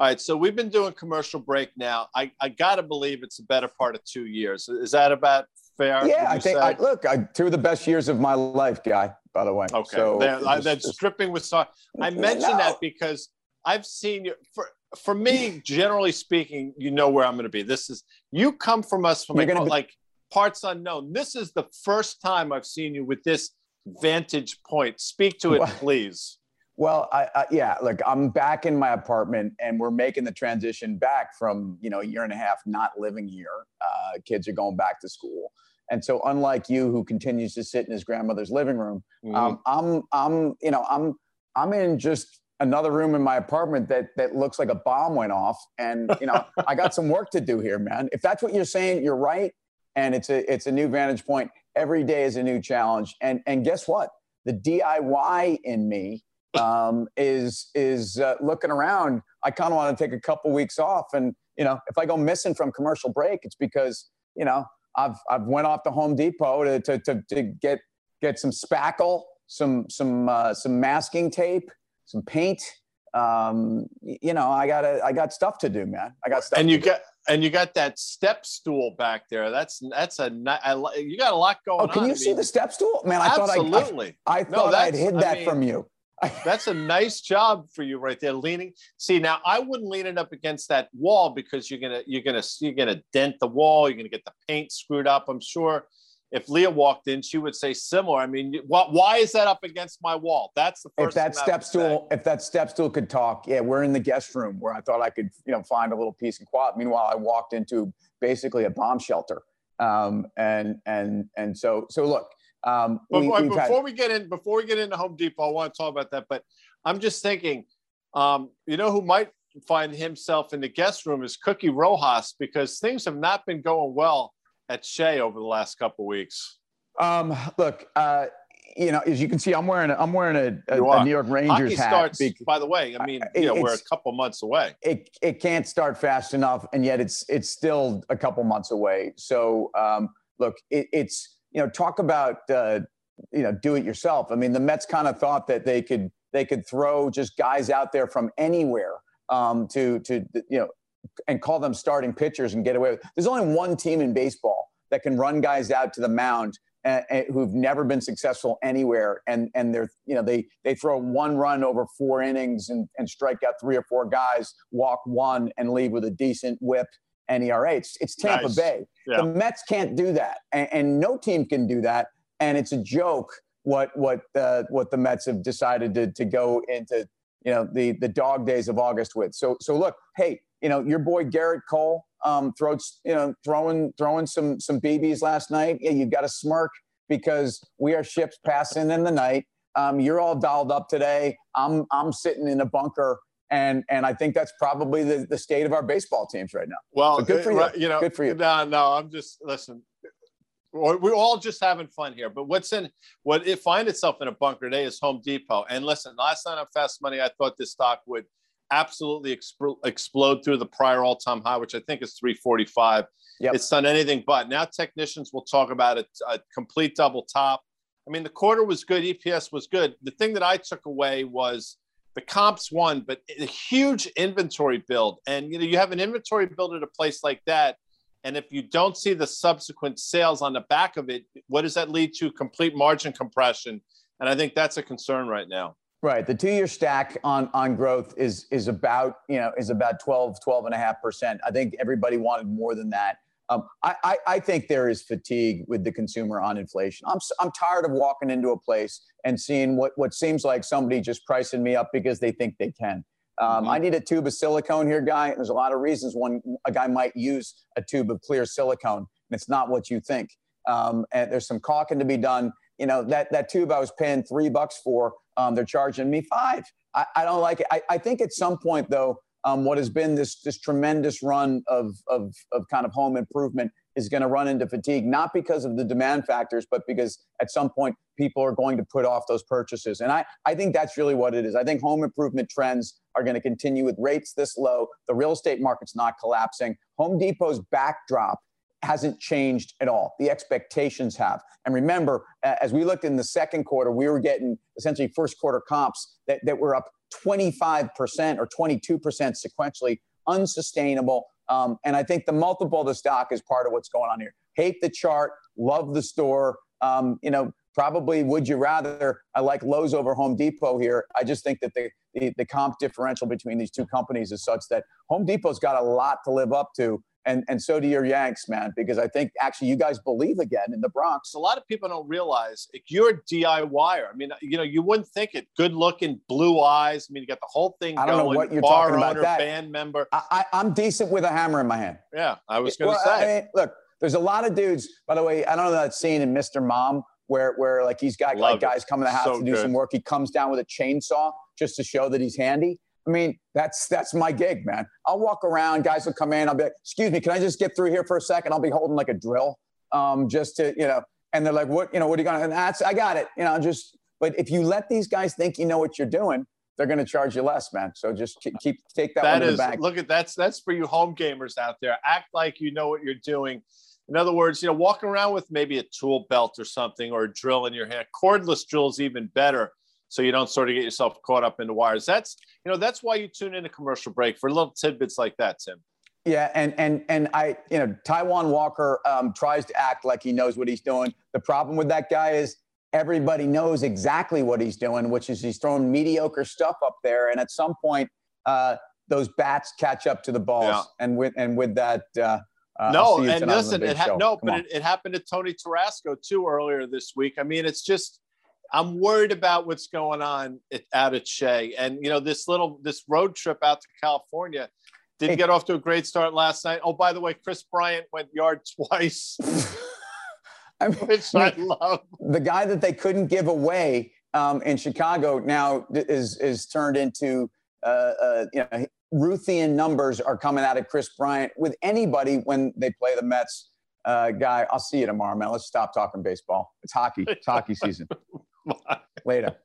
All right, so we've been doing commercial break now. I, I got to believe it's a better part of two years. Is that about fair? Yeah, I think. I, look, I, two of the best years of my life, guy. By the way. Okay. So that's uh, stripping with sorry. I mentioned no. that because I've seen you for for me. Generally speaking, you know where I'm going to be. This is you come from us from like, be- like parts unknown. This is the first time I've seen you with this vantage point. Speak to it, please. Well, I, I, yeah, look, I'm back in my apartment, and we're making the transition back from you know a year and a half not living here. Uh, kids are going back to school, and so unlike you, who continues to sit in his grandmother's living room, mm-hmm. um, I'm I'm you know I'm I'm in just another room in my apartment that that looks like a bomb went off, and you know I got some work to do here, man. If that's what you're saying, you're right, and it's a it's a new vantage point. Every day is a new challenge, and and guess what? The DIY in me um, is is uh, looking around. I kind of want to take a couple weeks off, and you know, if I go missing from commercial break, it's because you know I've I've went off to Home Depot to to to, to get get some spackle, some some uh, some masking tape, some paint. Um, you know, I got I got stuff to do, man. I got stuff. And you do. got and you got that step stool back there. That's that's a you got a lot going on. Oh, can you I see the step stool, man? I absolutely. thought I, I, I thought no, I'd hid that I mean, from you. That's a nice job for you right there, leaning. See, now I wouldn't lean it up against that wall because you're gonna you're gonna you're gonna dent the wall. You're gonna get the paint screwed up. I'm sure if Leah walked in, she would say similar. I mean, why, why is that up against my wall? That's the first. If that step stool, if that step stool could talk, yeah, we're in the guest room where I thought I could, you know, find a little peace and quiet. Meanwhile, I walked into basically a bomb shelter, um, and and and so so look, um, we, before had... we get in, before we get into Home Depot, I want to talk about that. But I'm just thinking, um, you know, who might find himself in the guest room is Cookie Rojas because things have not been going well at Shea over the last couple weeks. Um, look, uh, you know, as you can see, I'm wearing a, I'm wearing a, a, a New York Rangers Hockey hat. Starts, by the way, I mean, you know, we're a couple months away. It it can't start fast enough, and yet it's it's still a couple months away. So, um, look, it, it's you know, talk about uh, you know, do it yourself. I mean, the Mets kind of thought that they could they could throw just guys out there from anywhere um, to to you know, and call them starting pitchers and get away with. There's only one team in baseball that can run guys out to the mound and, and who've never been successful anywhere, and and they're you know they they throw one run over four innings and, and strike out three or four guys, walk one, and leave with a decent whip and ERA. It's, it's Tampa nice. Bay. Yeah. The Mets can't do that, and, and, no team can do that. And it's a joke what what uh, what the Mets have decided to to go into you know the the dog days of August with. So so look, hey, you know your boy Gerrit Cole um, throws you know throwing throwing some some BBs last night. Yeah, you've got a smirk because we are ships passing in the night. Um, you're all dolled up today. I'm I'm sitting in a bunker and and I think that's probably the, the state of our baseball teams right now. Well, so good for uh, you. You know, good for you. No, no, I'm just listen. We're all just having fun here, but what's in what it find itself in a bunker today is Home Depot. And listen, last night on Fast Money, I thought this stock would absolutely exp- explode through the prior all-time high, which I think is 345. Yep. It's done anything but. Now technicians will talk about it, a complete double top. I mean, the quarter was good, EPS was good. The thing that I took away was the comps won, but a huge inventory build. And you know, you have an inventory build at a place like that. And if you don't see the subsequent sales on the back of it, what does that lead to? Complete margin compression. And I think that's a concern right now. Right. The two-year stack on on growth is is about, you know, is about 12, 12 and a half percent. I think everybody wanted more than that. Um, I, I, I, think there is fatigue with the consumer on inflation. I'm, I'm tired of walking into a place and seeing what, what seems like somebody just pricing me up because they think they can. Um, mm-hmm. I need a tube of silicone here, guy. There's a lot of reasons one a guy might use a tube of clear silicone, and it's not what you think. Um, and there's some caulking to be done. You know that that tube I was paying three bucks for, um, they're charging me five. I, I don't like it. I, I think at some point though, um, what has been this this tremendous run of of, of kind of home improvement is going to run into fatigue, not because of the demand factors, but because at some point people are going to put off those purchases. And I, I think that's really what it is. I think home improvement trends are going to continue with rates this low. The real estate market's not collapsing. Home Depot's backdrop hasn't changed at all. The expectations have. And remember, as we looked in the second quarter, we were getting essentially first quarter comps that, that were up 25% or 22% sequentially, unsustainable. Um, and I think the multiple of the stock is part of what's going on here. Hate the chart, love the store. Um, you know, probably would you rather? I like Lowe's over Home Depot here. I just think that the, the, the comp differential between these two companies is such that Home Depot's got a lot to live up to and and so do your Yanks, man, because I think actually you guys believe again in the Bronx. A lot of people don't realize like, you're a DIYer. I mean, uh, you know, you wouldn't think it. Good looking, blue eyes. I mean, you got the whole thing. I don't going, know what you're bar talking about. Owner, That band member. I, I, am decent with a hammer in my hand. Yeah, I was going to Well, say. I mean, look, there's a lot of dudes. By the way, I don't know that scene in Mr. Mom where where like he's got Love like it. guys come to the house So to do good. some work. He comes down with a chainsaw just to show that he's handy. I mean, that's that's my gig, man. I'll walk around, guys will come in. I'll be like, "Excuse me, can I just get through here for a second? I'll be holding like a drill, um, just to you know." And they're like, "What? You know, what are you gonna?" And that's I got it. You know, just. But if you let these guys think you know what you're doing, they're going to charge you less, man. So just keep, keep take that, that one is the bank. look at that's that's for you home gamers out there. Act like you know what you're doing. In other words, you know, walking around with maybe a tool belt or something or a drill in your hand. Cordless drill is even better, so you don't sort of get yourself caught up in the wires. That's you know that's why you tune in a commercial break for little tidbits like that, Tim. Yeah, and and and I, you know, Taijuan Walker um, tries to act like he knows what he's doing. The problem with that guy is everybody knows exactly what he's doing, which is he's throwing mediocre stuff up there, and at some point, uh, those bats catch up to the balls. Yeah. And with and with that, uh, uh, no, and tonight on the listen, it ha- no, Come but it, it happened to Tony Tarasco too earlier this week. I mean, it's just I'm worried about what's going on at, out at Shea, and you know this little this road trip out to California didn't get off to a great start last night. Oh, by the way, Kris Bryant went yard twice, I mean, which I love. the guy that they couldn't give away um, in Chicago now is is turned into uh, uh, you know Ruthian numbers are coming out of Kris Bryant with anybody when they play the Mets. Uh, guy, I'll see you tomorrow, man. Let's stop talking baseball. It's hockey. It's hockey season. Bye. Later.